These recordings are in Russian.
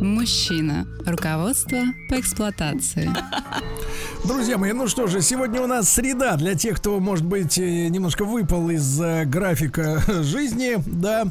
Мужчина. Руководство по эксплуатации. Друзья мои, ну что же, сегодня у нас среда для тех, кто, может быть, э, немножко выпал из э, графика жизни, да,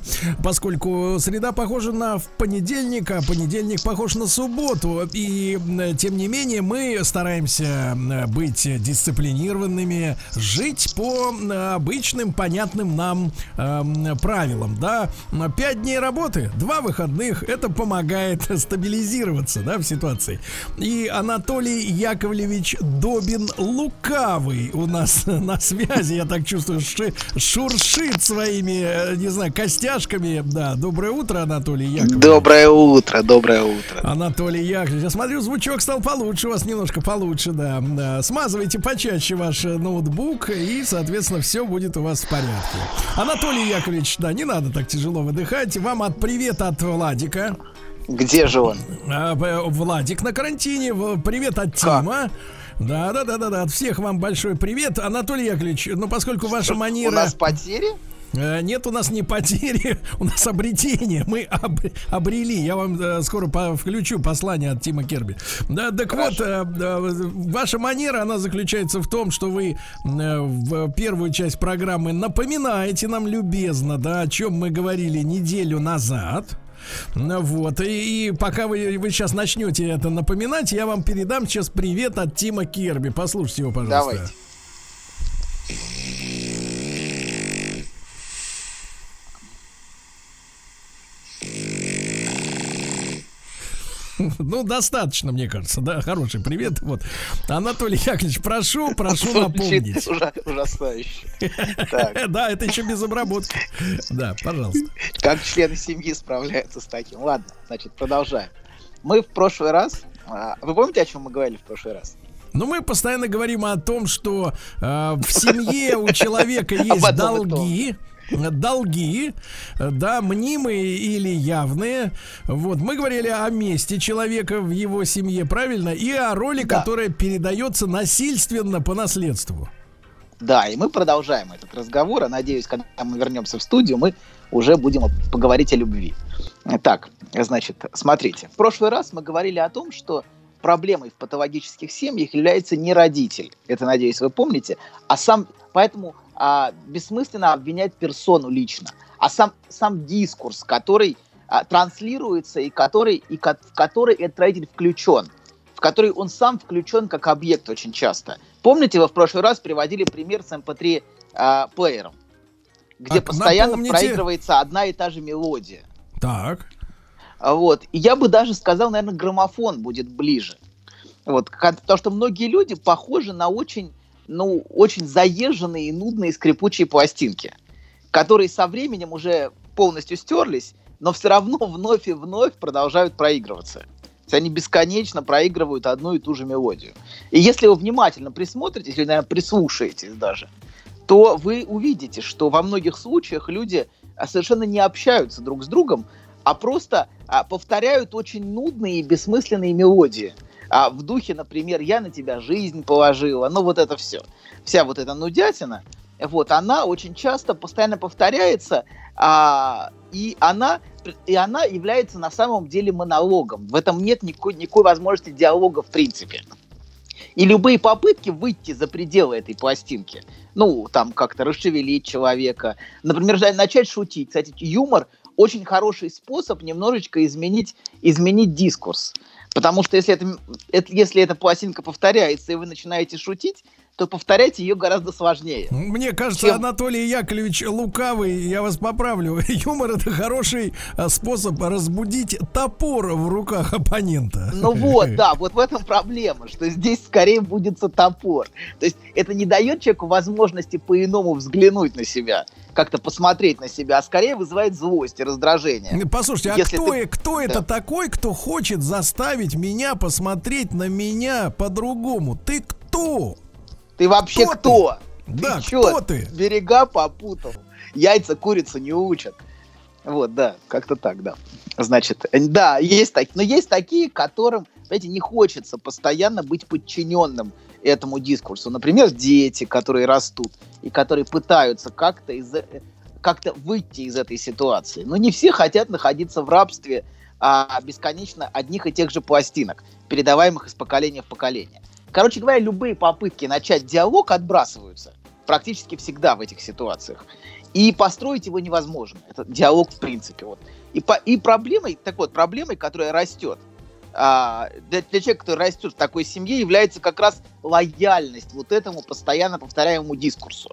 поскольку среда похожа на понедельник, а понедельник похож на субботу, и э, тем не менее мы стараемся э, быть дисциплинированными, жить по э, обычным, понятным нам эм, правилам, да. Пять дней работы, два выходных, это помогает стабилизироваться, да, в ситуации. И Анатолий Яковлевич Добин Лукавый у нас на связи, я так чувствую, ши- шуршит своими, э, не знаю, костяшками. Да, доброе утро, Анатолий Яковлевич. Доброе утро, доброе утро. Анатолий Яковлевич, я смотрю, звучок стал получше, у вас немножко получше, да. да. Смазывайте почаще ваш э, ноутбук, и, соответственно, все будет у вас в порядке. Анатолий Яковлевич, да, не надо так тяжело выдыхать. Вам от привет от Владика. Где же он? А, Владик на карантине. Привет от Тима. Да, да, да, да, да. От всех вам большой привет. Анатолий Яковлевич, ну поскольку ваша У манера. нас потери? Э, Нет, у нас не потери, у нас обретение. Мы об- обрели. Я вам э, скоро по- включу послание от Тима Керби. Да, так вот, э, да, ваша манера, она заключается в том, что вы э, в первую часть программы напоминаете нам любезно, да, о чем мы говорили неделю назад. Вот, и, и пока вы, вы сейчас начнете это напоминать, я вам передам сейчас привет от Тима Керби. Послушайте его, пожалуйста. Давайте. Ну, достаточно, мне кажется, да, хороший привет. Вот, Анатолий Яковлевич, прошу, прошу напомнить. ужа- ужасающе. Да, это еще без обработки. Да, пожалуйста. Как члены семьи справляются с таким? Ладно, значит, продолжаем. Мы в прошлый раз... а, Вы помните, о чем мы говорили в прошлый раз? Ну, мы постоянно говорим о том, что э, в семье у человека есть долги. Долги, да, мнимые или явные. Вот, мы говорили о месте человека в его семье, правильно? И о роли, Да. которая передается насильственно по наследству. Да, и мы продолжаем этот разговор. А надеюсь, когда мы вернемся в студию, мы уже будем поговорить о любви. Так, значит, смотрите. В прошлый раз мы говорили о том, что проблемой в патологических семьях является не родитель. Это, надеюсь, вы помните. А сам, поэтому а, бессмысленно обвинять персону лично. А сам, сам дискурс, который а, транслируется и который, и ко- в который этот родитель включен в который он сам включен как объект очень часто. Помните, вы в прошлый раз приводили пример с MP3 а, плеером, где Так, постоянно напомните. проигрывается одна и та же мелодия. Так. А Вот. И я бы даже сказал, наверное, граммофон будет ближе. Вот. Потому что многие люди похожи на очень, ну, очень заезженные и нудные скрипучие пластинки, которые со временем уже полностью стерлись, но все равно вновь и вновь продолжают проигрываться. То есть они бесконечно проигрывают одну и ту же мелодию. И если вы внимательно присмотритесь, или, наверное, прислушаетесь даже, то вы увидите, что во многих случаях люди а, совершенно не общаются друг с другом, а просто а, повторяют очень нудные и бессмысленные мелодии. А, в духе, например, «Я на тебя жизнь положила», ну вот это все. Вся вот эта нудятина, вот, она очень часто постоянно повторяется, а, и, она, и она является на самом деле монологом. В этом нет никакой, никакой возможности диалога в принципе. И любые попытки выйти за пределы этой пластинки, ну, там как-то расшевелить человека, например, начать шутить. Кстати, юмор очень хороший способ немножечко изменить, изменить дискурс. Потому что если, это, это, если эта пластинка повторяется, и вы начинаете шутить, то повторять ее гораздо сложнее. Мне кажется, Чем? Анатолий Яковлевич лукавый, я вас поправлю. Юмор это хороший а, способ разбудить топор в руках оппонента. Ну вот, да, вот в этом проблема, что здесь скорее будет топор. То есть это не дает человеку возможности по-иному взглянуть на себя, как-то посмотреть на себя, а скорее вызывает злость и раздражение. Послушайте, а Если кто, ты- кто это такой, кто хочет заставить меня посмотреть на меня по-другому? Ты кто? Ты вообще Кто ты? кто? Да, чё, кто ты? Берега попутал. Яйца курицу не учат. Вот, да, как-то так, да. Значит, э, да, есть такие, но есть такие, которым, знаете, не хочется постоянно быть подчиненным этому дискурсу. Например, дети, которые растут и которые пытаются как-то из э, как-то выйти из этой ситуации. Но не все хотят находиться в рабстве а, бесконечно одних и тех же пластинок, передаваемых из поколения в поколение. Короче говоря, любые попытки начать диалог отбрасываются практически всегда в этих ситуациях. И построить его невозможно. Это диалог в принципе. Вот. И, по, и проблемой, так вот, проблемой, которая растет, а, для, для человека, который растет в такой семье, является как раз лояльность вот этому постоянно повторяемому дискурсу.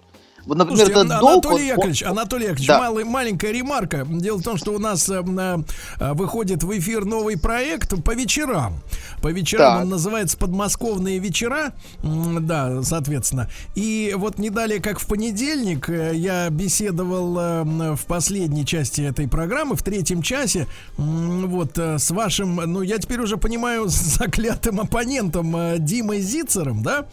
Вот, например, Слушайте, этот долг, Анатолий он- Яковлевич, Анатолий Яковлевич, Да. малый- маленькая ремарка. Дело в том, что у нас э, э, э, выходит в эфир новый проект по вечерам. По вечерам Так. он называется «Подмосковные вечера». Да, соответственно. И вот не далее, как в понедельник, э, я беседовал э, в последней части этой программы, в третьем часе, м, вот э, с вашим, ну, я теперь уже понимаю, заклятым оппонентом э, Димой Зицером, да?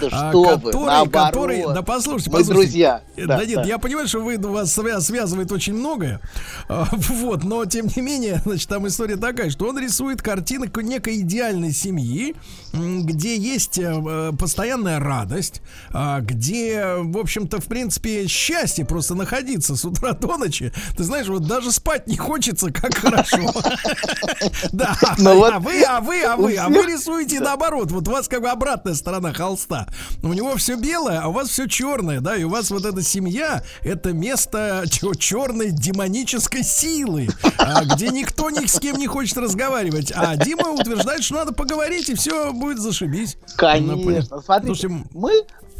Да А, что вы, который, наоборот. который, да послушайте, Мы послушайте. друзья. Э, Да, Да, нет, да. я понимаю, что вы вас свя- связывает очень многое. А, Вот, но тем не менее, значит, там история такая, что он рисует картины некой идеальной семьи, где есть э, э, постоянная радость, а, где, в общем-то, в принципе, счастье просто находиться с утра до ночи. Ты знаешь, вот даже спать не хочется, как хорошо. Да, Ну вот а вы, а вы, а вы, а вы рисуете наоборот. Вот у вас как бы обратная сторона холста. У него все белое, а у вас все черное, да, и у вас вот эта семья это место черной демонической силы, а, где никто ни с кем не хочет разговаривать. А Дима утверждает, что надо поговорить, и все будет зашибись. Конечно. Смотрите, мы,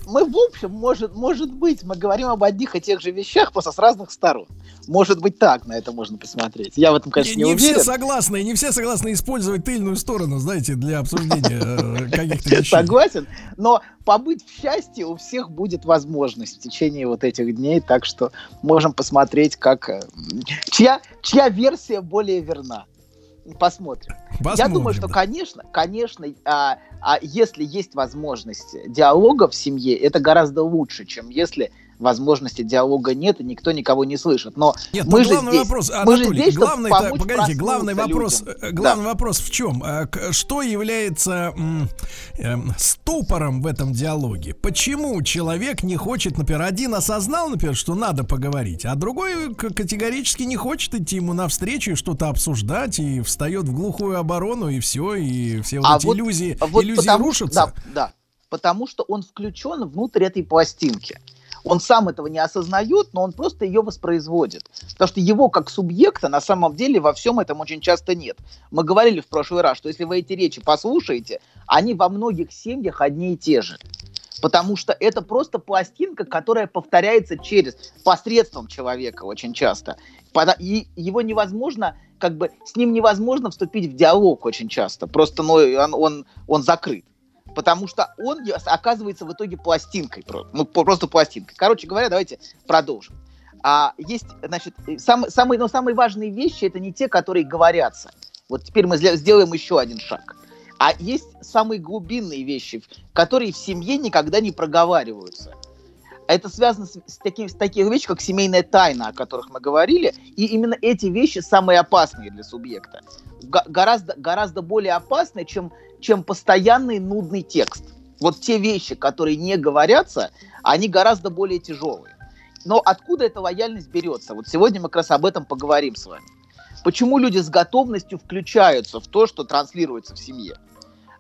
мы в общем, может, может быть, мы говорим об одних и тех же вещах, просто с разных сторон. Может быть, так на это можно посмотреть. Я в этом, конечно, не, не, не все согласны, не все согласны использовать тыльную сторону, знаете, для обсуждения э, каких-то вещей. Согласен, но побыть в счастье у всех будет возможность в течение вот этих дней, так что можем посмотреть, как э, чья, чья версия более верна. Посмотрим. Я думаю, что, да. конечно, конечно, а, а если есть возможность диалога в семье, это гораздо лучше, чем если возможности диалога нет и никто никого не слышит. Но Нет, мы же главный здесь, вопрос, мы же здесь, чтобы главный, помочь погодите, главный вопрос, людям. э, главный вопрос в чем? А, Что является эм, ступором в этом диалоге? Почему человек не хочет, например, один осознал, например, что надо поговорить, а другой категорически не хочет идти ему навстречу и что-то обсуждать и встает в глухую оборону и все, и все вот А эти вот- иллюзии, Вот иллюзии потому, рушатся? Да, да. Потому что он включен внутрь этой пластинки. Он сам этого не осознает, но он просто ее воспроизводит. Потому что его как субъекта на самом деле во всем этом очень часто нет. Мы говорили в прошлый раз, что если вы эти речи послушаете, они во многих семьях одни и те же. Потому что это просто пластинка, которая повторяется через посредством человека очень часто. И его невозможно, как бы с ним невозможно вступить в диалог очень часто. Просто ну, он, он, он закрыт. Потому что он оказывается в итоге пластинкой. Ну, просто пластинкой. Короче говоря, давайте продолжим. А есть, значит, э, сам- самые, но самые важные вещи это не те, которые говорятся. Вот теперь мы сделаем еще один шаг. А есть самые глубинные вещи, которые в семье никогда не проговариваются. Это связано с, с, таким, с таких вещами, как семейная тайна, о которых мы говорили. И именно эти вещи самые опасные для субъекта. Га- гораздо, гораздо более опасные, чем, чем постоянный нудный текст. Вот те вещи, которые не говорятся, они гораздо более тяжелые. Но откуда эта лояльность берется? Вот сегодня мы как раз об этом поговорим с вами. Почему люди с готовностью включаются в то, что транслируется в семье?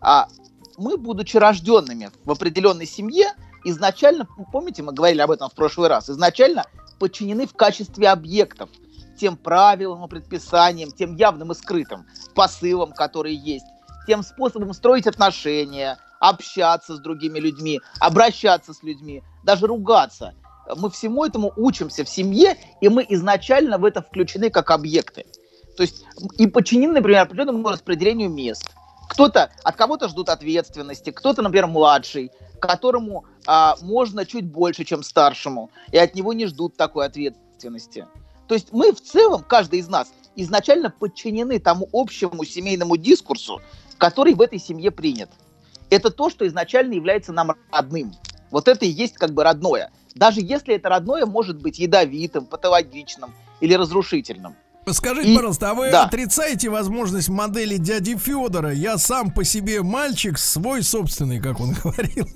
А мы, будучи рожденными в определенной семье, изначально, помните, мы говорили об этом в прошлый раз, изначально подчинены в качестве объектов тем правилам и предписаниям, тем явным и скрытым посылам, которые есть, тем способом строить отношения, общаться с другими людьми, обращаться с людьми, даже ругаться. Мы всему этому учимся в семье, и мы изначально в это включены как объекты. То есть и подчинены, например, определенному распределению мест. Кто-то, от кого-то ждут ответственности, кто-то, например, младший, которому а, можно чуть больше, чем старшему, и от него не ждут такой ответственности. То есть мы в целом, каждый из нас, изначально подчинены тому общему семейному дискурсу, который в этой семье принят. Это то, что изначально является нам родным. Вот это и есть как бы родное. Даже если это родное может быть ядовитым, патологичным или разрушительным. Скажите, И- пожалуйста, а вы да. отрицаете возможность модели дяди Федора? Я сам по себе мальчик, свой собственный, как он говорил.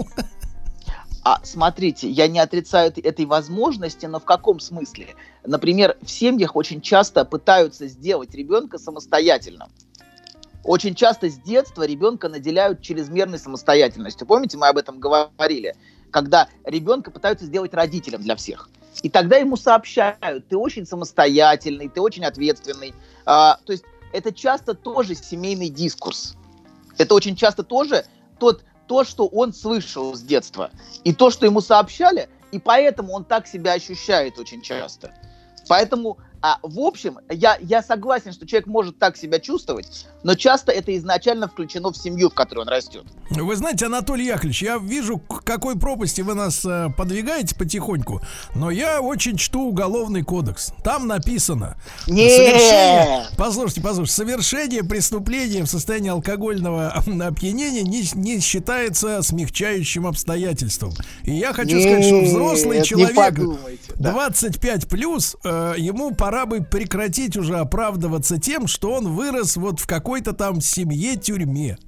А смотрите, я не отрицаю этой- возможности, но в каком смысле? Например, в семьях очень часто пытаются сделать ребенка самостоятельным. Очень часто с детства ребенка наделяют чрезмерной самостоятельностью. Помните, мы об этом говорили? Когда ребенка пытаются сделать родителем для всех. И тогда ему сообщают, ты очень самостоятельный, ты очень ответственный. А, то есть это часто тоже семейный дискурс. Это очень часто тоже тот, то, что он слышал с детства. И то, что ему сообщали, и поэтому он так себя ощущает очень часто. Поэтому, а, в общем, я, я согласен, что человек может так себя чувствовать, но часто это изначально включено в семью, в которой он растет. Вы знаете, Анатолий Яковлевич, я вижу, к какой пропасти вы нас э, подвигаете потихоньку, но я очень чту уголовный кодекс. Там написано совершение, Нет! послушайте, послушайте, совершение преступления в состоянии алкогольного опьянения не, не считается смягчающим обстоятельством. И я хочу сказать, что взрослый не человек подумайте, да. 25 плюс, э, ему пора бы прекратить уже оправдываться тем, что он вырос вот в какой-то там семье-тюрьме.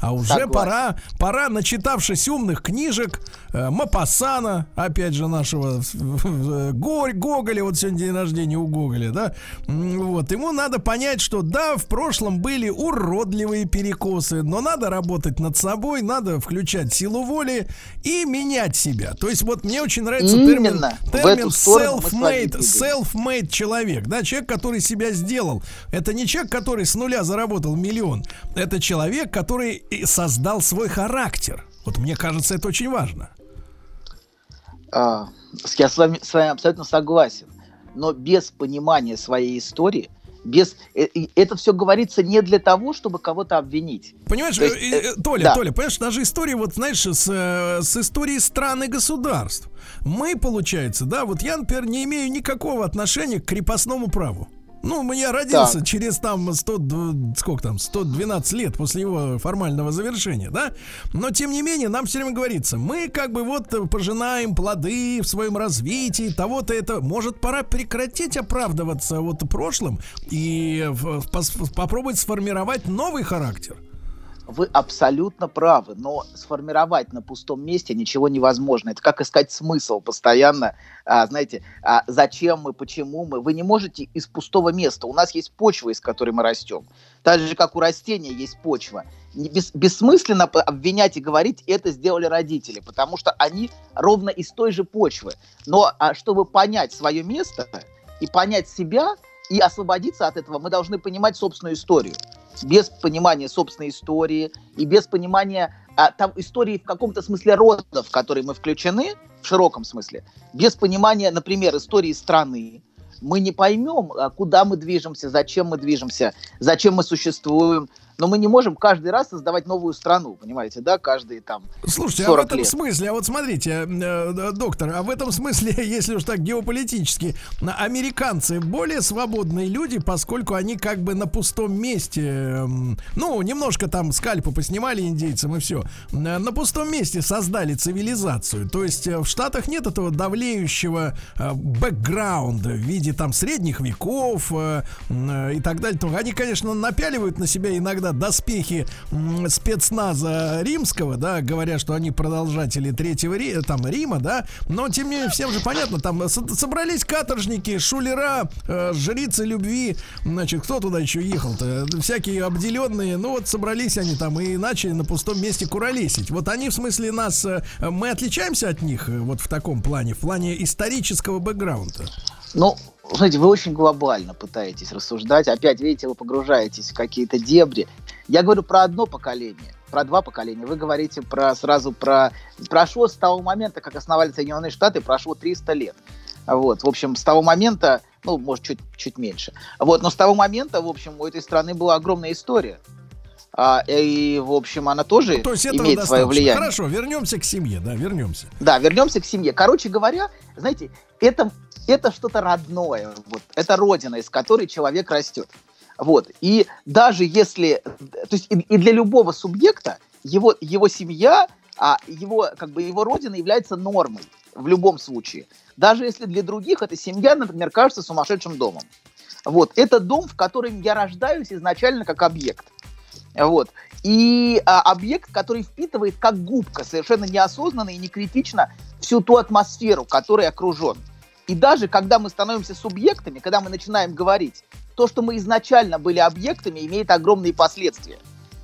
А уже Согласен. пора, пора, начитавшись умных книжек, э, Мапассана, опять же, нашего э, Горь, Гоголя, вот сегодня день рождения у Гоголя, да, вот, ему надо понять, что да, в прошлом были уродливые перекосы, но надо работать над собой, надо включать силу воли и менять себя. То есть вот мне очень нравится термин, Именно. Термин self-made, self-made человек, да, человек, который себя сделал. Это не человек, который с нуля заработал миллион. Это человек, который и создал свой характер. Вот мне кажется, это очень важно. А, я с вами, с вами абсолютно согласен. Но без понимания своей истории, без э, это все говорится не для того, чтобы кого-то обвинить. Понимаешь, То есть, э, э, э, Толя, да. Толя, понимаешь, даже история, вот знаешь, с, с историей стран и государств. Мы, получается, да, вот я, например, не имею никакого отношения к крепостному праву. Ну, я родился Так. через там 100, дв- сколько там, 112 лет после его формального завершения, да? Но, тем не менее, нам все время говорится, мы как бы вот пожинаем плоды в своем развитии, того-то это, может, пора прекратить оправдываться вот прошлым и попробовать сформировать новый характер. Вы абсолютно правы, но сформировать на пустом месте ничего невозможно. Это как искать смысл постоянно. А, знаете, а, зачем мы, почему мы. Вы не можете из пустого места. У нас есть почва, из которой мы растем. Так же, как у растения есть почва. Бес- бессмысленно обвинять и говорить, это сделали родители, потому что они ровно из той же почвы. Но а, чтобы понять свое место и понять себя, и освободиться от этого, мы должны понимать собственную историю без понимания собственной истории и без понимания а, там, истории в каком-то смысле рода, в который мы включены, в широком смысле, без понимания, например, истории страны, мы не поймем, а, куда мы движемся, зачем мы движемся, зачем мы существуем. Но мы не можем каждый раз создавать новую страну, понимаете, да, каждый там Слушайте, а в 40 этом лет. смысле, а вот смотрите, э, э, доктор, а в этом смысле, если уж так геополитически, американцы более свободные люди, поскольку они как бы на пустом месте, эм, ну, немножко там скальпы поснимали индейцам и все, на пустом месте создали цивилизацию. То есть э, в Штатах нет этого давлеющего э, бэкграунда в виде там средних веков э, э, и так далее. Они, конечно, напяливают на себя иногда доспехи м, спецназа римского, да, говоря, что они продолжатели третьего Ри- там Рима, да, но тем не менее всем же понятно, там со- собрались каторжники, шулера, э, жрицы любви, значит, кто туда еще ехал-то, всякие обделенные, ну вот собрались они там и начали на пустом месте куролесить. Вот они в смысле нас, э, мы отличаемся от них э, вот в таком плане, в плане исторического бэкграунда. Ну, знаете, вы очень глобально пытаетесь рассуждать. Опять, видите, вы погружаетесь в какие-то дебри. Я говорю про одно поколение. про два поколения, вы говорите про сразу про... Прошло с того момента, как основали Соединенные Штаты, прошло 300 лет. Вот, в общем, с того момента, ну, может, чуть, чуть меньше. Вот, но с того момента, в общем, у этой страны была огромная история. А, и, в общем, она тоже То есть имеет свое влияние. Хорошо, вернемся к семье, да, вернемся. Да, вернемся к семье. Короче говоря, знаете, это, это что-то родное. Вот, это родина, из которой человек растет. Вот. И даже если... То есть и, и для любого субъекта его, его семья, а его, как бы его родина является нормой в любом случае. Даже если для других эта семья, например, кажется сумасшедшим домом. Вот. Это дом, в котором я рождаюсь изначально как объект. Вот. И а, объект, который впитывает как губка, совершенно неосознанно и не критично всю ту атмосферу, которой окружен. И даже когда мы становимся субъектами, когда мы начинаем говорить, то, что мы изначально были объектами, имеет огромные последствия.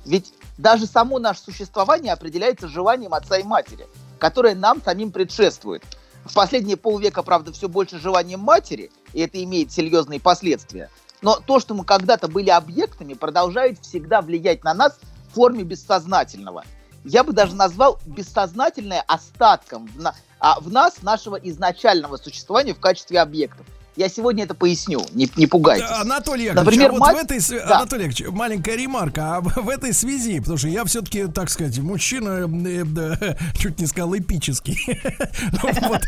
Ведь даже само наше существование определяется желанием отца и матери, которое нам самим предшествует. В последние полвека, правда, все больше желанием матери, и это имеет серьезные последствия. Но то, что мы когда-то были объектами, продолжает всегда влиять на нас в форме бессознательного. Я бы даже назвал бессознательное остатком в, на, а, в нас нашего изначального существования в качестве объектов. Я сегодня это поясню, не, не пугайтесь. Анатолий Яковлевич, Например, а вот мать- в этой, Да. Анатолий Яковлевич, маленькая ремарка, а в этой связи, потому что я все-таки, так сказать, мужчина, э, да, чуть не сказал эпический. Вот.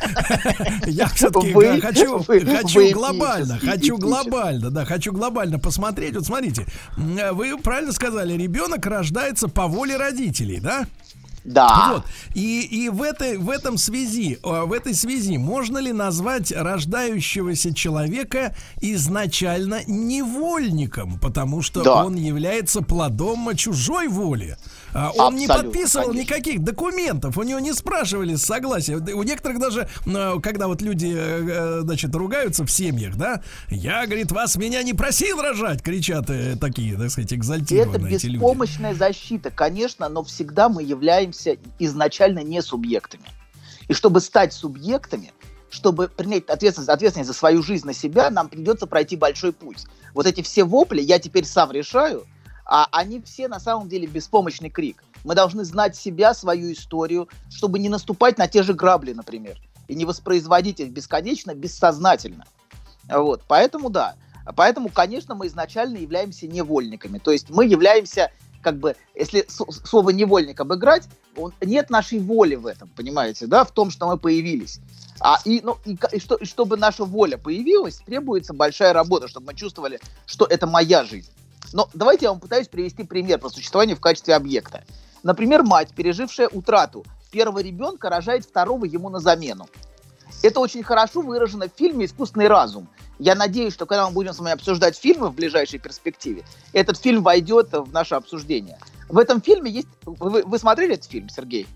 Я все-таки хочу, глобально, хочу глобально, да, хочу глобально посмотреть. Вот смотрите, э, вы правильно сказали, ребенок рождается по воле родителей, да? Да. Вот. И, и в, этой, в этом связи, э, в этой связи можно ли назвать рождающегося человека изначально невольником, потому что Да. он является плодом чужой воли. А Он не Абсолютно, подписывал конечно. никаких документов, у него не спрашивали согласия. У некоторых даже, э, когда вот люди, э, э, значит, ругаются в семьях, да, я, говорит, вас меня не просил рожать, кричат э, такие, так сказать, Это экзальтированные люди. беспомощная защита, конечно, но всегда мы являемся изначально не субъектами. И чтобы стать субъектами, чтобы принять ответственность, ответственность за свою жизнь на себя, нам придется пройти большой путь. Вот эти все вопли «я теперь сам решаю», а они все на самом деле беспомощный крик. Мы должны знать себя, свою историю, чтобы не наступать на те же грабли, например, и не воспроизводить их бесконечно, бессознательно. Вот, поэтому да. Поэтому, конечно, мы изначально являемся невольниками. То есть мы являемся, как бы, если слово невольник обыграть, он- нет нашей воли в этом, понимаете, да, в том, что мы появились. А, и, ну, и, и что, и чтобы наша воля появилась, требуется большая работа, чтобы мы чувствовали, что это моя жизнь. Но давайте я вам пытаюсь привести пример про существование в качестве объекта. Например, мать, пережившая утрату первого ребенка, рожает второго ему на замену. Это очень хорошо выражено в фильме «Искусственный разум». Я надеюсь, что когда мы будем с вами обсуждать фильмы в ближайшей перспективе, этот фильм войдет в наше обсуждение. В этом фильме есть... Вы, вы смотрели этот фильм, Сергей?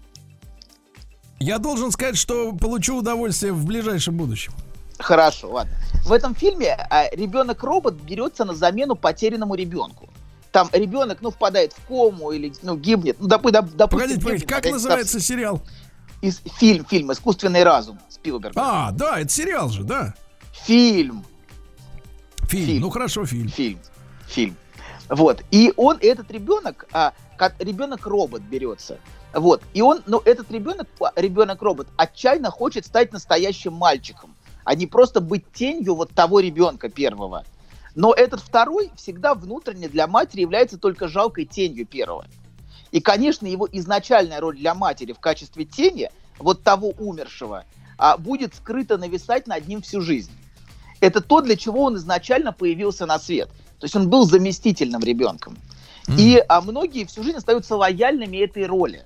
Я должен сказать, что получу удовольствие в ближайшем будущем. Хорошо, ладно. В этом фильме а, ребенок-робот берется на замену потерянному ребенку. Там ребенок, ну, впадает в кому или, ну, гибнет. Ну, допу- доп- допустим, Погодите, погодите, как называется сериал? Из, фильм, фильм «Искусственный разум» Спилберга. А, да, это сериал же, да. Фильм. Фильм. Фильм. Ну хорошо, фильм. фильм, фильм. Вот. И он, этот ребенок, а, как ребенок-робот берется. Вот. И он, ну, этот ребенок, а, ребенок-робот, отчаянно хочет стать настоящим мальчиком, а не просто быть тенью вот того ребенка первого. Но этот второй всегда внутренне для матери является только жалкой тенью первого. И, конечно, его изначальная роль для матери в качестве тени вот того умершего а, будет скрыто нависать над ним всю жизнь. Это то, для чего он изначально появился на свет. То есть он был заместительным ребенком. И а, многие всю жизнь остаются лояльными этой роли.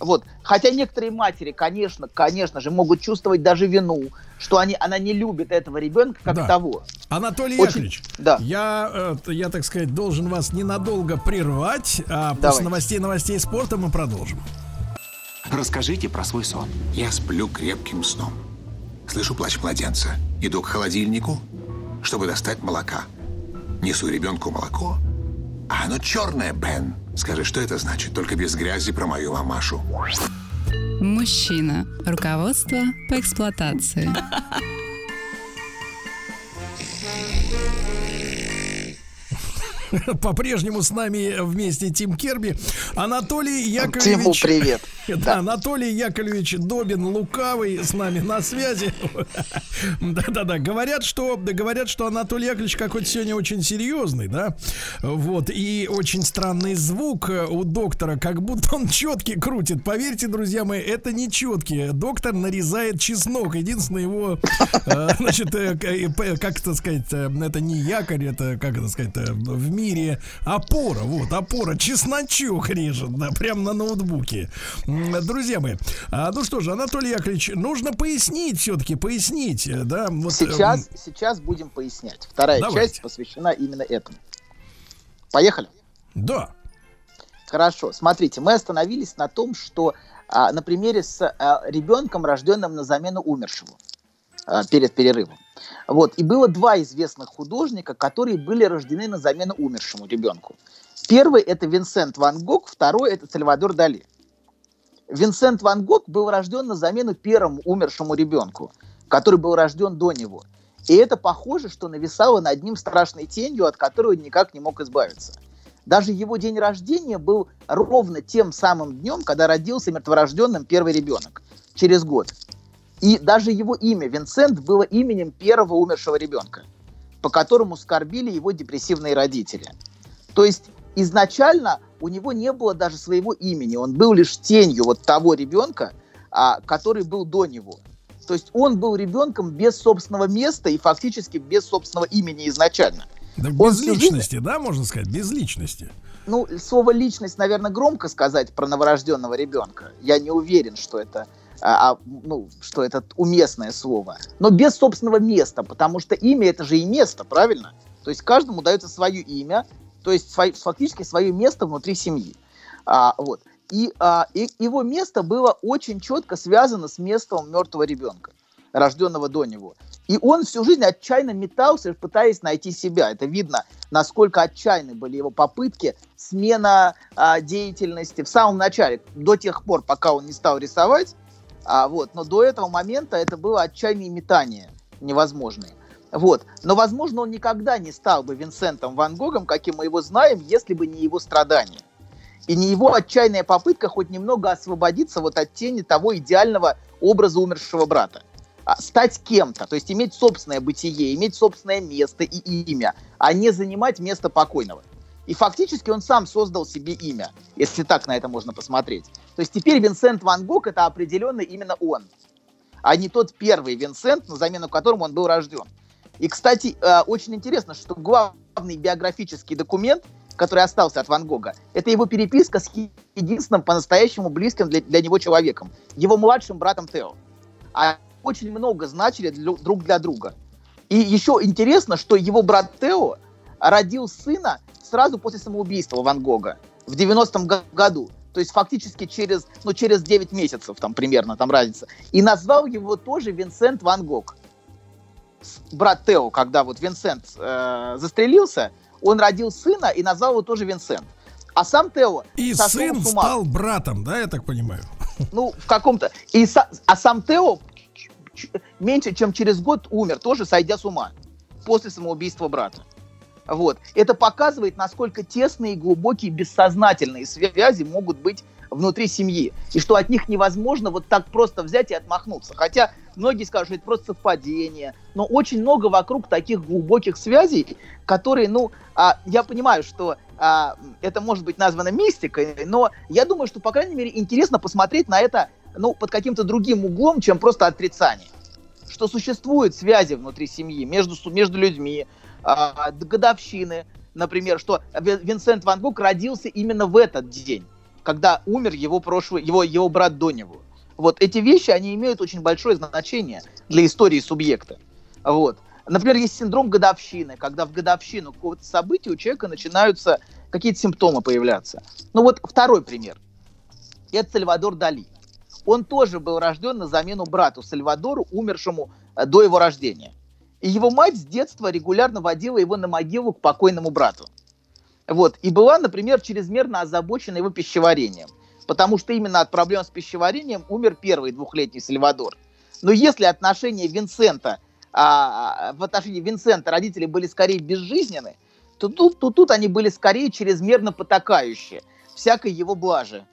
Вот. Хотя некоторые матери, конечно, конечно же, могут чувствовать даже вину, что они, она не любит этого ребенка как Да. того. Анатолий Очень- Яковлевич, да. я, э, я, так сказать, должен вас ненадолго прервать, а после Давайте. новостей новостей спорта мы продолжим. Расскажите про свой сон. Я сплю крепким сном. Слышу плач младенца. Иду к холодильнику, чтобы достать молока. Несу ребенку молоко. А оно черное, Бен. Скажи, что это значит? Только без грязи про мою мамашу. Мужчина. Руководство по эксплуатации. По-прежнему с нами вместе Тим Керби. Анатолий Тиму Яковлевич... привет. Да, Анатолий Яковлевич Добин Лукавый с нами на связи. Да-да-да. Говорят, что да, говорят, что Анатолий Яковлевич какой-то сегодня очень серьезный, да. Вот. И очень странный звук у доктора, как будто он четкий крутит. Поверьте, друзья мои, это не четкий. Доктор нарезает чеснок. Единственное его, э, значит, э, э, как это сказать, это не якорь, это, как это сказать, в мире опора. Вот, опора. Чесночок режет, да, прямо на ноутбуке. Друзья мои, а, ну что же, Анатолий Яковлевич, нужно пояснить все-таки, пояснить, э, да. Вот, э, Сейчас, сейчас будем пояснять. Вторая Давайте. часть посвящена именно этому. Поехали. Да. Хорошо. Смотрите, мы остановились на том, что а, на примере с а, ребенком, рожденным на замену умершему а, перед перерывом. Вот. И было два известных художника, которые были рождены на замену умершему ребенку. Первый это Винсент Ван Гог, второй это Сальвадор Дали. Винсент Ван Гог был рожден на замену первому умершему ребенку, который был рожден до него. И это похоже, что нависало над ним страшной тенью, от которой он никак не мог избавиться. Даже его день рождения был ровно тем самым днем, когда родился мертворожденным первый ребенок, через год. И даже его имя, Винсент, было именем первого умершего ребенка, по которому скорбили его депрессивные родители. То есть изначально у него не было даже своего имени, он был лишь тенью вот того ребенка, а, который был до него. То есть он был ребенком без собственного места и фактически без собственного имени изначально. Он без жизнь- личности, да, можно сказать, без личности. Ну, слово личность, наверное, громко сказать про новорожденного ребенка. Я не уверен, что это, а, а, ну, что это уместное слово. Но без собственного места, потому что имя это же и место, правильно? То есть каждому дается свое имя, то есть свой- фактически свое место внутри семьи. А, вот. И, а, и его место было очень четко связано с местом мертвого ребенка, рожденного до него. И он всю жизнь отчаянно метался, пытаясь найти себя. Это видно, насколько отчаянны были его попытки смена а, деятельности в самом начале, до тех пор, пока он не стал рисовать. А, вот, но до этого момента это было отчаянные метания невозможные. Вот. Но, возможно, он никогда не стал бы Винсентом Ван Гогом, каким мы его знаем, если бы не его страдания. И не его отчаянная попытка хоть немного освободиться вот от тени того идеального образа умершего брата. А, стать кем-то, то есть иметь собственное бытие, иметь собственное место и имя, а не занимать место покойного. И фактически он сам создал себе имя, если так на это можно посмотреть. То есть теперь Винсент Ван Гог это определенно именно он, а не тот первый Винсент, на замену которому он был рожден. И, кстати, э, очень интересно, что главный биографический документ, который остался от Ван Гога, это его переписка с единственным по-настоящему близким для, для него человеком, его младшим братом Тео. А очень много значили для- друг для друга. И еще интересно, что его брат Тео родил сына сразу после самоубийства Ван Гога в 90-м го- году. То есть фактически через, ну, через 9 месяцев там примерно там разница. И назвал его тоже Винсент Ван Гог. Брат Тео, когда вот Винсент э, застрелился, он родил сына и назвал его тоже Винсент. А сам Тео И сын с ума. стал братом, да, я так понимаю. Ну, в каком-то... И са- А сам Тео меньше, чем через год умер, тоже сойдя с ума. После самоубийства брата. Вот. Это показывает, насколько тесные и глубокие бессознательные связи могут быть внутри семьи. И что от них невозможно вот так просто взять и отмахнуться. Хотя многие скажут, что это просто совпадение. Но очень много вокруг таких глубоких связей, которые, ну, а, я понимаю, что а, это может быть названо мистикой, но я думаю, что, по крайней мере, интересно посмотреть на это ну, под каким-то другим углом, чем просто отрицание. Что существуют связи внутри семьи, между, между людьми, д- годовщины, например, что Ви- Винсент Ван Гог родился именно в этот день, когда умер его прошлый, его, его брат до него. Вот эти вещи, они имеют очень большое значение для истории субъекта. Вот. Например, есть синдром годовщины, когда в годовщину какого-то события у человека начинаются какие-то симптомы появляться. Ну вот второй пример. Это Сальвадор Дали. Он тоже был рожден на замену брату Сальвадору, умершему э, до его рождения. И его мать с детства регулярно водила его на могилу к покойному брату. Вот. И была, например, чрезмерно озабочена его пищеварением. Потому что именно от проблем с пищеварением умер первый двухлетний Сальвадор. Но если отношения Винсента, а, в отношении Винсента родители были скорее безжизненны, то тут, то тут они были скорее чрезмерно потакающие всякой его блажи.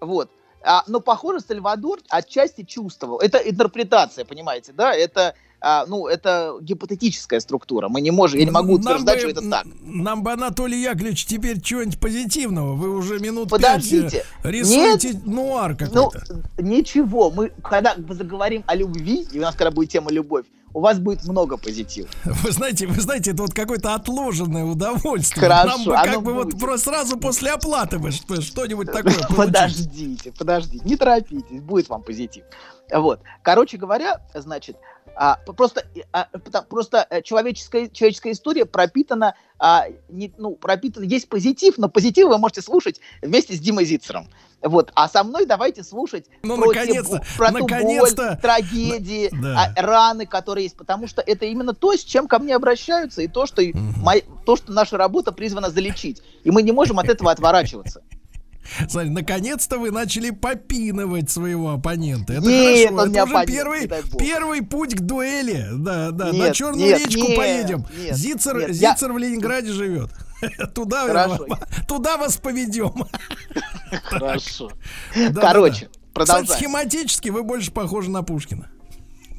Вот. А, но, похоже, Сальвадор отчасти чувствовал. Это интерпретация, понимаете, да? Это а, ну, это гипотетическая структура. Мы не можем, я не могу утверждать, бы, что это так. Нам бы, Анатолий Яковлевич, теперь чего-нибудь позитивного. Вы уже минут Подождите. пять рисуете Нет, нуар какой-то. Ну, ничего. Мы, когда заговорим о любви, и у нас когда будет тема любовь, у вас будет много позитива. Вы знаете, вы знаете, это вот какое-то отложенное удовольствие. Хорошо, Нам бы как бы будет. вот просто сразу после оплаты бы что-нибудь такое получить. Подождите, подождите, не торопитесь, будет вам позитив. Вот. Короче говоря, значит, а, просто, а, просто э, человеческая, человеческая история пропитана, а, не, ну, пропитана, есть позитив, но позитив вы можете слушать вместе с Димой Зицером. Вот, а со мной давайте слушать ну, про, наконец-то, те, про ту боль, трагедии, да. а, раны, которые есть, потому что это именно то, с чем ко мне обращаются, и то, что, угу. мой, то, что наша работа призвана залечить. И мы не можем от этого отворачиваться. Смотри, наконец-то вы начали попинывать своего оппонента. Это нет, хорошо. Он Это уже оппонент, первый, первый путь к дуэли. Да, да. Нет, на Черную нет, речку нет, поедем. Нет, Зицер, нет, Зицер я... в Ленинграде живет. Туда, Хорошо. туда вас поведем. Хорошо. Короче, продолжаем. схематически вы больше похожи на Пушкина.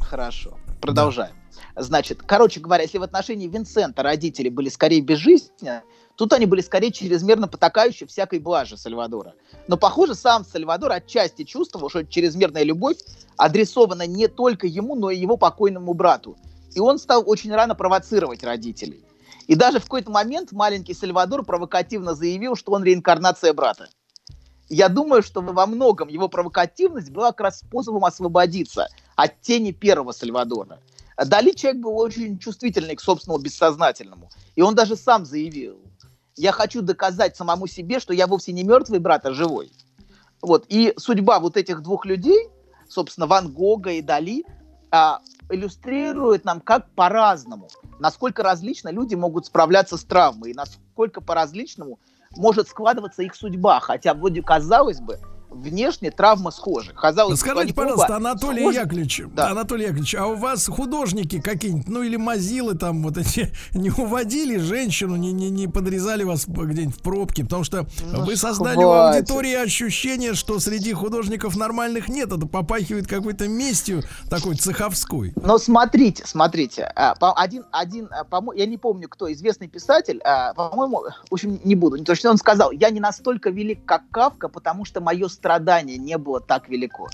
Хорошо. Продолжаем. Значит, короче говоря, если в отношении Винсента родители были скорее безжизненны, Тут они были скорее чрезмерно потакающие всякой блажи Сальвадора. Но, похоже, сам Сальвадор отчасти чувствовал, что чрезмерная любовь адресована не только ему, но и его покойному брату. И он стал очень рано провоцировать родителей. И даже в какой-то момент маленький Сальвадор провокативно заявил, что он реинкарнация брата. Я думаю, что во многом его провокативность была как раз способом освободиться от тени первого Сальвадора. Дали человек был очень чувствительный к собственному бессознательному. И он даже сам заявил, я хочу доказать самому себе, что я вовсе не мертвый брат, а живой. Вот. И судьба вот этих двух людей, собственно, Ван Гога и Дали, а, иллюстрирует нам, как по-разному, насколько различно люди могут справляться с травмой, и насколько по-различному может складываться их судьба. Хотя, вроде казалось бы, внешне травма схожа. Казалось, Скажите, пожалуйста, Анатолий схожи. Яковлевич, да. Анатолий Яковлевич, а у вас художники какие-нибудь, ну или мазилы там вот эти, не уводили женщину, не, не, не подрезали вас где-нибудь в пробке, потому что ну, вы создали хватит. в аудитории ощущение, что среди художников нормальных нет, это попахивает какой-то местью такой цеховской. Но смотрите, смотрите, а, один, один, а, я не помню, кто, известный писатель, а, по-моему, в общем, не буду, то, что он сказал, я не настолько велик, как Кавка, потому что мое страдание не было так велико.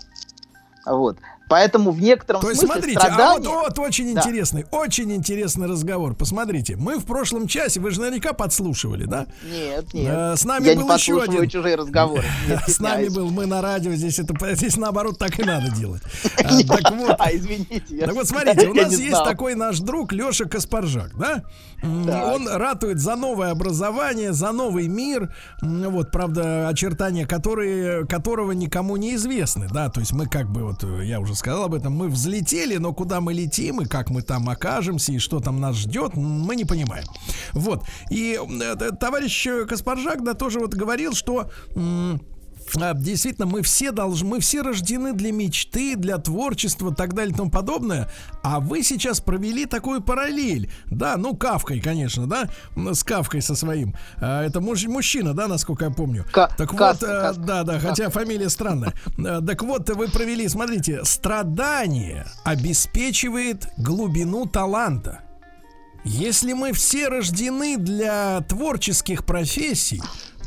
Вот. Поэтому в некотором То есть, смысле смотрите, страдания... а вот, вот очень да. интересный, очень интересный разговор. Посмотрите, мы в прошлом часе, вы же наверняка подслушивали, да? Нет, нет. Э, с нами Я был не еще один. чужие разговоры. С нами был, мы на радио, здесь это здесь наоборот так и надо делать. А, так вот, а, извините. Так вот, смотрите, у нас есть такой наш друг Леша Каспаржак, да? Он ратует за новое образование, за новый мир, вот, правда, очертания которые, которого никому не известны, да, то есть мы как бы, вот, я уже сказал об этом, мы взлетели, но куда мы летим и как мы там окажемся и что там нас ждет, мы не понимаем. Вот. И э, товарищ Каспаржак, да, тоже вот говорил, что а, действительно, мы все должны, мы все рождены для мечты, для творчества, так далее и тому подобное. А вы сейчас провели такую параллель, да, ну Кавкой, конечно, да, с Кавкой со своим. А, это муж, мужчина, да, насколько я помню. К- так Кавка, вот, э, Кавка. да, да, хотя фамилия странная. Э, так вот, вы провели, смотрите, страдание обеспечивает глубину таланта. Если мы все рождены для творческих профессий,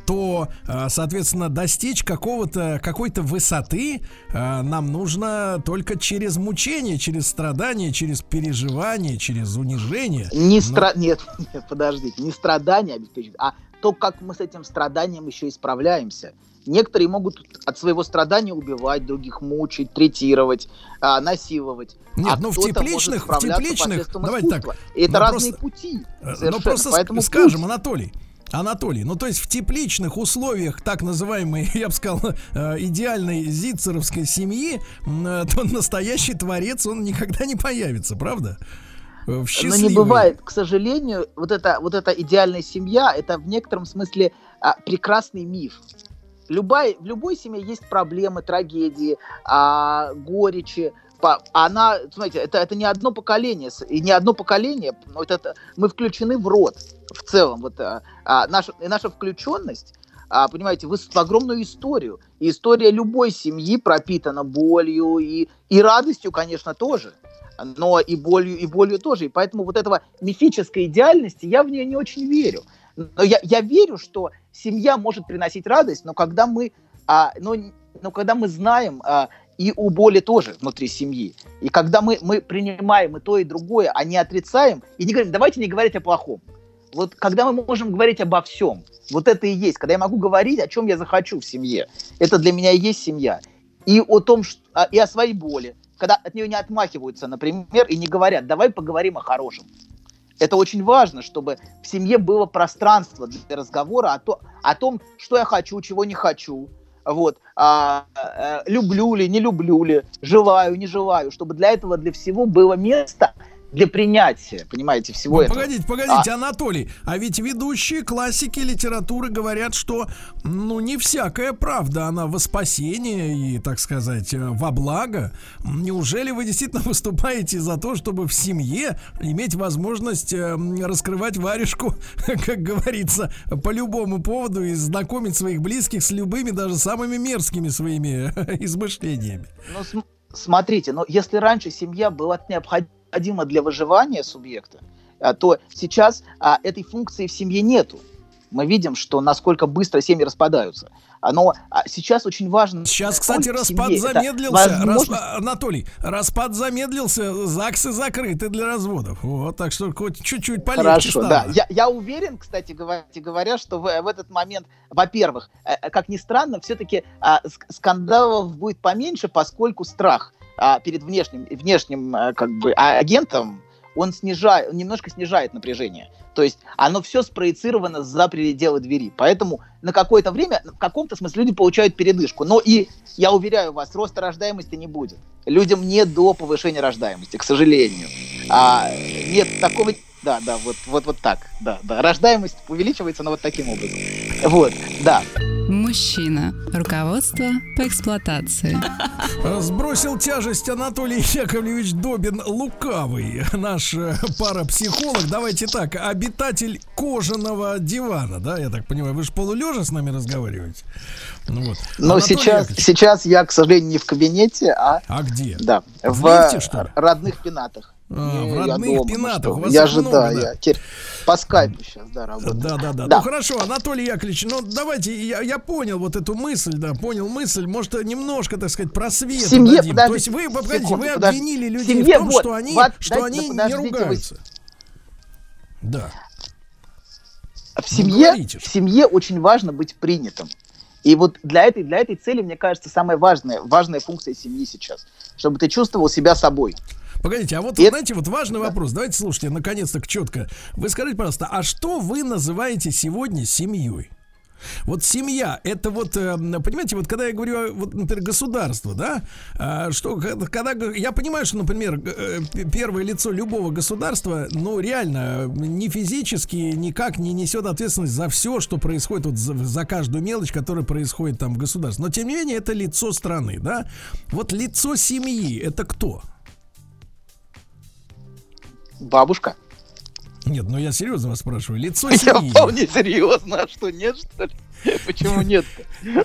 то, э, соответственно, достичь какого-то какой-то высоты э, нам нужно только через мучение, через страдания, через переживание, через унижение. Не Но... стра... Нет, нет, подождите, не страдания обеспечивать, а то, как мы с этим страданием еще исправляемся. Некоторые могут от своего страдания убивать, других мучить, третировать, а, насиловать. Нет, а ну в тепличных, в тепличных, давайте так. это ну, разные просто, пути. Э, ну просто Поэтому скажем, путь... Анатолий, Анатолий, ну то есть в тепличных условиях так называемой, я бы сказал, э, идеальной зицеровской семьи, э, то настоящий творец, он никогда не появится, правда? Э, в Но не бывает, к сожалению, вот эта, вот эта идеальная семья, это в некотором смысле а, прекрасный миф. Любая, в любой семье есть проблемы, трагедии, а, горечи, она, смотрите, это, это не одно поколение, и не одно поколение, но это, это- мы включены в род в целом. Вот, а, а, наша, и наша включенность, а, понимаете, в, в огромную историю. И история любой семьи пропитана болью и, и радостью, конечно, тоже. Но и болью, и болью тоже. И поэтому вот этого мифической идеальности я в нее не очень верю. Но я, я верю, что семья может приносить радость, но когда мы, а, но, но когда мы знаем, а, и у боли тоже внутри семьи. И когда мы, мы принимаем и то, и другое, а не отрицаем, и не говорим, давайте не говорить о плохом. Вот когда мы можем говорить обо всем, вот это и есть, когда я могу говорить, о чем я захочу в семье. Это для меня и есть семья. И о том, что, а, и о своей боли, когда от нее не отмахиваются, например, и не говорят, давай поговорим о хорошем. Это очень важно, чтобы в семье было пространство для разговора о, то, о том, что я хочу, чего не хочу, вот, а, э, люблю ли, не люблю ли, желаю, не желаю, чтобы для этого, для всего было место для принятия, понимаете, всего Ну, этого. Погодите, погодите, Анатолий, а ведь ведущие классики литературы говорят, что, ну, не всякая правда, она во спасение и, так сказать, э, во благо. Неужели вы действительно выступаете за то, чтобы в семье иметь возможность э, раскрывать варежку, как говорится, по любому поводу и знакомить своих близких с любыми, даже самыми мерзкими своими измышлениями? Ну, см- смотрите, но если раньше семья была необходима для выживания субъекта, а, то сейчас а, этой функции в семье нету. Мы видим, что насколько быстро семьи распадаются. А, Но сейчас очень важно... Сейчас, кстати, распад семье. Это замедлился. возможность- Распа- Анатолий, распад замедлился, ЗАГСы закрыты для разводов. Вот, так что хоть чуть-чуть полегче Хорошо, стало. да. Я, я уверен, кстати говоря, говоря, что в, в этот момент, во-первых, э, э, как ни странно, все-таки скандалов будет поменьше, поскольку страх а, перед внешним, внешним а, как бы, а- агентом, он снижает, немножко снижает напряжение. То есть оно все спроецировано за пределы двери. Поэтому на какое-то время, в каком-то смысле, люди получают передышку. Но и, я уверяю вас, роста рождаемости не будет. Людям не до повышения рождаемости, к сожалению. А, нет такого... Да, да, вот, вот, вот так. Да, да. Рождаемость увеличивается, но вот таким образом. Вот, да. Мужчина. Руководство по эксплуатации. Сбросил тяжесть Анатолий Яковлевич Добин Лукавый, наш э, парапсихолог. Давайте так, обитатель кожаного дивана, да, я так понимаю, вы же полулежа с нами разговариваете. Ну вот. Но Анатолий сейчас, Яковлевич, сейчас я, к сожалению, не в кабинете, а А где? да, В в, лифте, что ли? родных пенатах. А, Не, в я родных дома, ну пенатах. что У вас Я же, много, да, да. я теперь по скайпу сейчас, да, работаю. Да, да, да, Да. Ну хорошо, Анатолий Яковлевич, ну давайте, я, я понял вот эту мысль, да, понял мысль. Может, немножко, так сказать, просвет семье, дадим. То подождите, есть вы, погодите, секунду, вы подожди. обвинили людей семье, в том, вот, что они, вот, что они не подождите, вы- ругаются. Да. В Ну, семье, ж. в семье очень важно быть принятым. И вот для этой, для этой цели, мне кажется, самая важная, важная функция семьи сейчас. Чтобы ты чувствовал себя собой. Погодите, а вот, это- знаете, вот важный вопрос. Давайте слушайте, наконец-то четко. Вы скажите, пожалуйста, а что вы называете сегодня семьей? Вот семья, это вот, э, понимаете, вот когда я говорю, вот, например, государство, да, а, что, когда, я понимаю, что, например, э, первое лицо любого государства, ну, реально, э, не физически никак не несет ответственность за все, что происходит, вот за, за каждую мелочь, которая происходит там в государстве. Но, тем не менее, это лицо страны, да. Вот лицо семьи, это кто? Бабушка. Нет, ну я серьезно вас спрашиваю. Лицо Я семьи. вполне серьезно. А что, нет, что ли? Почему нет?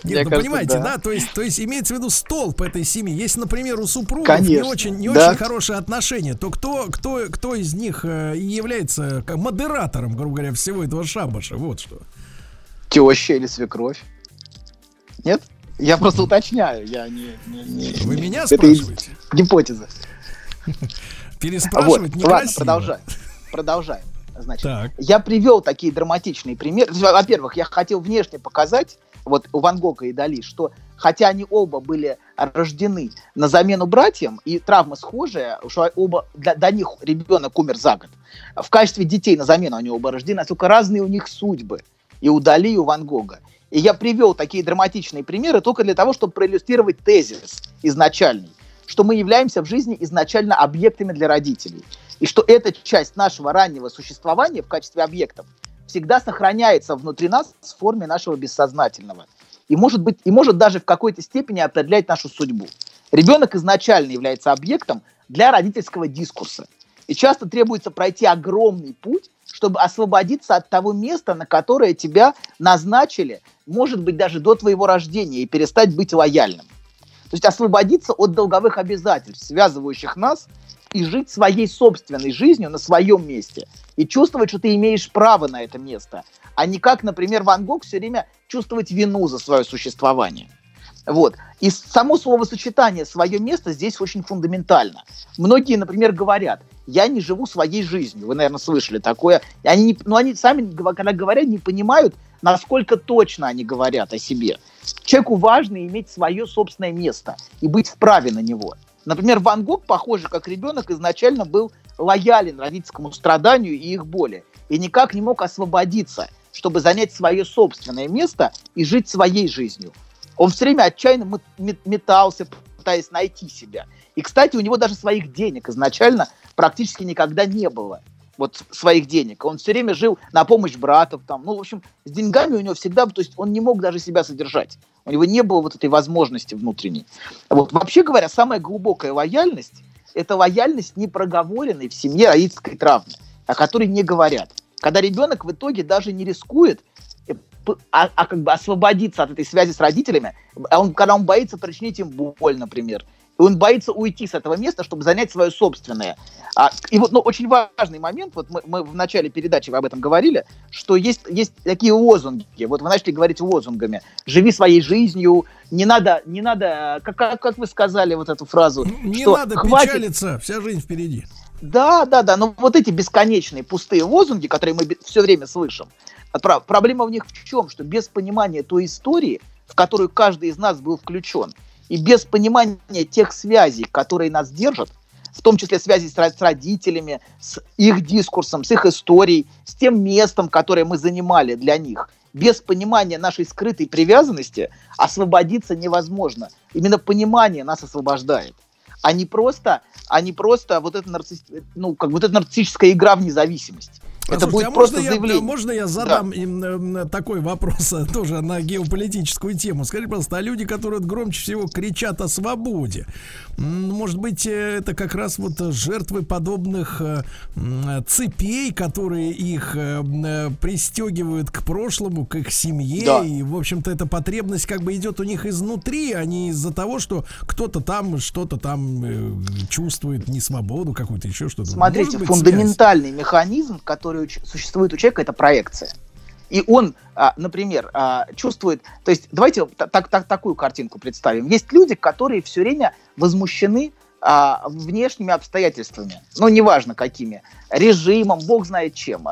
Нет, ну понимаете, да. то есть, то есть имеется в виду столб этой семьи. Если, например, у супругов не очень, не да. очень хорошие отношения, то кто, кто, кто из них э, является модератором, грубо говоря, всего этого шабаша? Вот что. Теща или свекровь? Нет? Я просто уточняю. Я не... не- не- Вы не- меня это спрашиваете? Гипотеза. Переспрашивать вот, некрасиво. ладно, продолжаем. Продолжаем. Значит, Так. я привел такие драматичные примеры. Во-первых, я хотел внешне показать, вот у Ван Гога и Дали, что хотя они оба были рождены на замену братьям, и травма схожая, что оба, для, до них ребенок умер за год. В качестве детей на замену они оба рождены, только разные у них судьбы. И у Дали, и у Ван Гога. И я привел такие драматичные примеры только для того, чтобы проиллюстрировать тезис изначальный, что мы являемся в жизни изначально объектами для родителей. И что эта часть нашего раннего существования в качестве объектов всегда сохраняется внутри нас в форме нашего бессознательного. И может быть, и может даже в какой-то степени определять нашу судьбу. Ребенок изначально является объектом для родительского дискурса. И часто требуется пройти огромный путь, чтобы освободиться от того места, на которое тебя назначили, может быть, даже до твоего рождения, и перестать быть лояльным. То есть освободиться от долговых обязательств, связывающих нас, и жить своей собственной жизнью на своем месте. И чувствовать, что ты имеешь право на это место. А не как, например, Ван Гог все время чувствовать вину за свое существование. Вот. И само словосочетание «свое место» здесь очень фундаментально. Многие, например, говорят, я не живу своей жизнью. Вы, наверное, слышали такое. И они, ну, они сами, когда говорят, не понимают, насколько точно они говорят о себе. Человеку важно иметь свое собственное место и быть вправе на него. Например, Ван Гог, похоже, как ребенок, изначально был лоялен родительскому страданию и их боли. И никак не мог освободиться, чтобы занять свое собственное место и жить своей жизнью. Он все время отчаянно метался, пытаясь найти себя. И, кстати, у него даже своих денег изначально практически никогда не было. Вот своих денег. Он все время жил на помощь братов. Там. Ну, в общем, с деньгами у него всегда... То есть он не мог даже себя содержать. У него не было вот этой возможности внутренней. Вот. Вообще говоря, самая глубокая лояльность – это лояльность непроговоренной в семье родительской травмы, о которой не говорят. Когда ребенок в итоге даже не рискует а, а как бы освободиться от этой связи с родителями, а он, когда он боится причинить им боль, например, и он боится уйти с этого места, чтобы занять свое собственное. А, и вот, ну, очень важный момент, вот мы, мы в начале передачи об этом говорили, что есть, есть такие лозунги, вот вы начали говорить лозунгами, живи своей жизнью, не надо, не надо, как, как, как вы сказали вот эту фразу, не что надо хватит... печалиться, вся жизнь впереди. Да, да, да, но вот эти бесконечные пустые лозунги, которые мы все время слышим, Проблема в них в чем? Что без понимания той истории, в которую каждый из нас был включен, и без понимания тех связей, которые нас держат, в том числе связи с, с родителями, с их дискурсом, с их историей, с тем местом, которое мы занимали для них, без понимания нашей скрытой привязанности освободиться невозможно. Именно понимание нас освобождает а не просто, а не просто вот эта, нарцисс... ну, как вот эта нарциссическая игра в независимость. Это будет а просто можно заявление. Я, можно я задам да. им э, такой вопрос э, тоже на геополитическую тему? Скажи, пожалуйста, а люди, которые громче всего кричат о свободе, может быть, э, это как раз вот жертвы подобных цепей, которые их пристегивают к прошлому, к их семье, да. и, в общем-то, эта потребность как бы идет у них изнутри, а не из-за того, что кто-то там что-то там чувствует несвободу какую-то, еще что-то. Смотрите, фундаментальный связь? механизм, который который существует у человека, это проекция. И он, а, например, а, чувствует, то есть давайте так, так, такую картинку представим. Есть люди, которые все время возмущены а, внешними обстоятельствами, ну, неважно какими, режимом, бог знает чем,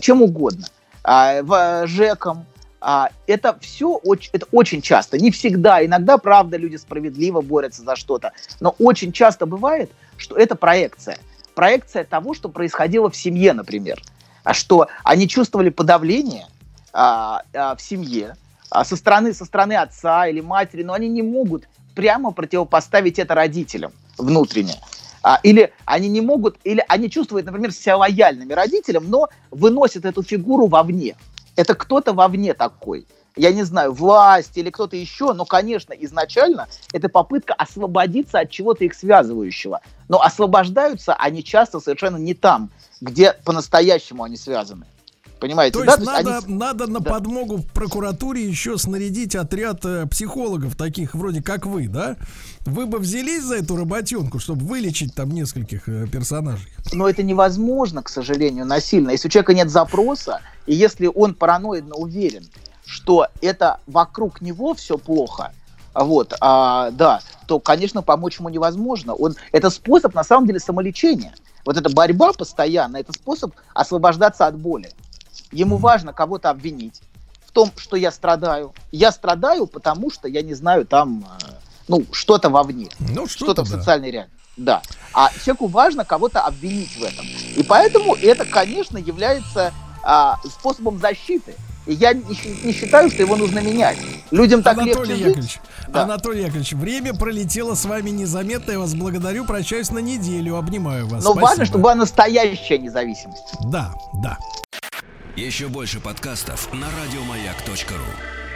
чем угодно, ЖЭКом, это все очень, это очень часто, не всегда, иногда, правда, люди справедливо борются за что-то, но очень часто бывает, что это проекция. Проекция того, что происходило в семье, например что они чувствовали подавление а, а, в семье а, со стороны со стороны отца или матери, но они не могут прямо противопоставить это родителям внутренне. А, или они не могут, или они чувствуют, например, себя лояльными родителям, но выносят эту фигуру вовне. Это кто-то вовне такой я не знаю, власть или кто-то еще, но, конечно, изначально это попытка освободиться от чего-то их связывающего. Но освобождаются они часто совершенно не там, где по-настоящему они связаны. Понимаете, То да? есть, То надо, они... надо на да. подмогу в прокуратуре еще снарядить отряд э, психологов, таких вроде как вы, да? Вы бы взялись за эту работенку, чтобы вылечить там нескольких э, персонажей? Но это невозможно, к сожалению, насильно. Если у человека нет запроса, и если он параноидно уверен, что это вокруг него все плохо, вот, а, да, то, конечно, помочь ему невозможно. Он, это способ, на самом деле, самолечения. Вот эта борьба постоянно, это способ освобождаться от боли. Ему важно кого-то обвинить в том, что я страдаю. Я страдаю, потому что я не знаю, там, э, ну, что-то вовне, ну, что-то, что в социальной реальности. Да. А человеку важно кого-то обвинить в этом. И поэтому это, конечно, является а, способом защиты. Я не, не считаю, что его нужно менять. Людям так Анатолий легче Яковлевич, жить. Да. Анатолий Яковлевич, время пролетело с вами незаметно. Я вас благодарю. Прощаюсь на неделю. Обнимаю вас. Но Спасибо. важно, чтобы была настоящая независимость. Да, да. Еще больше подкастов на радиомаяк.ру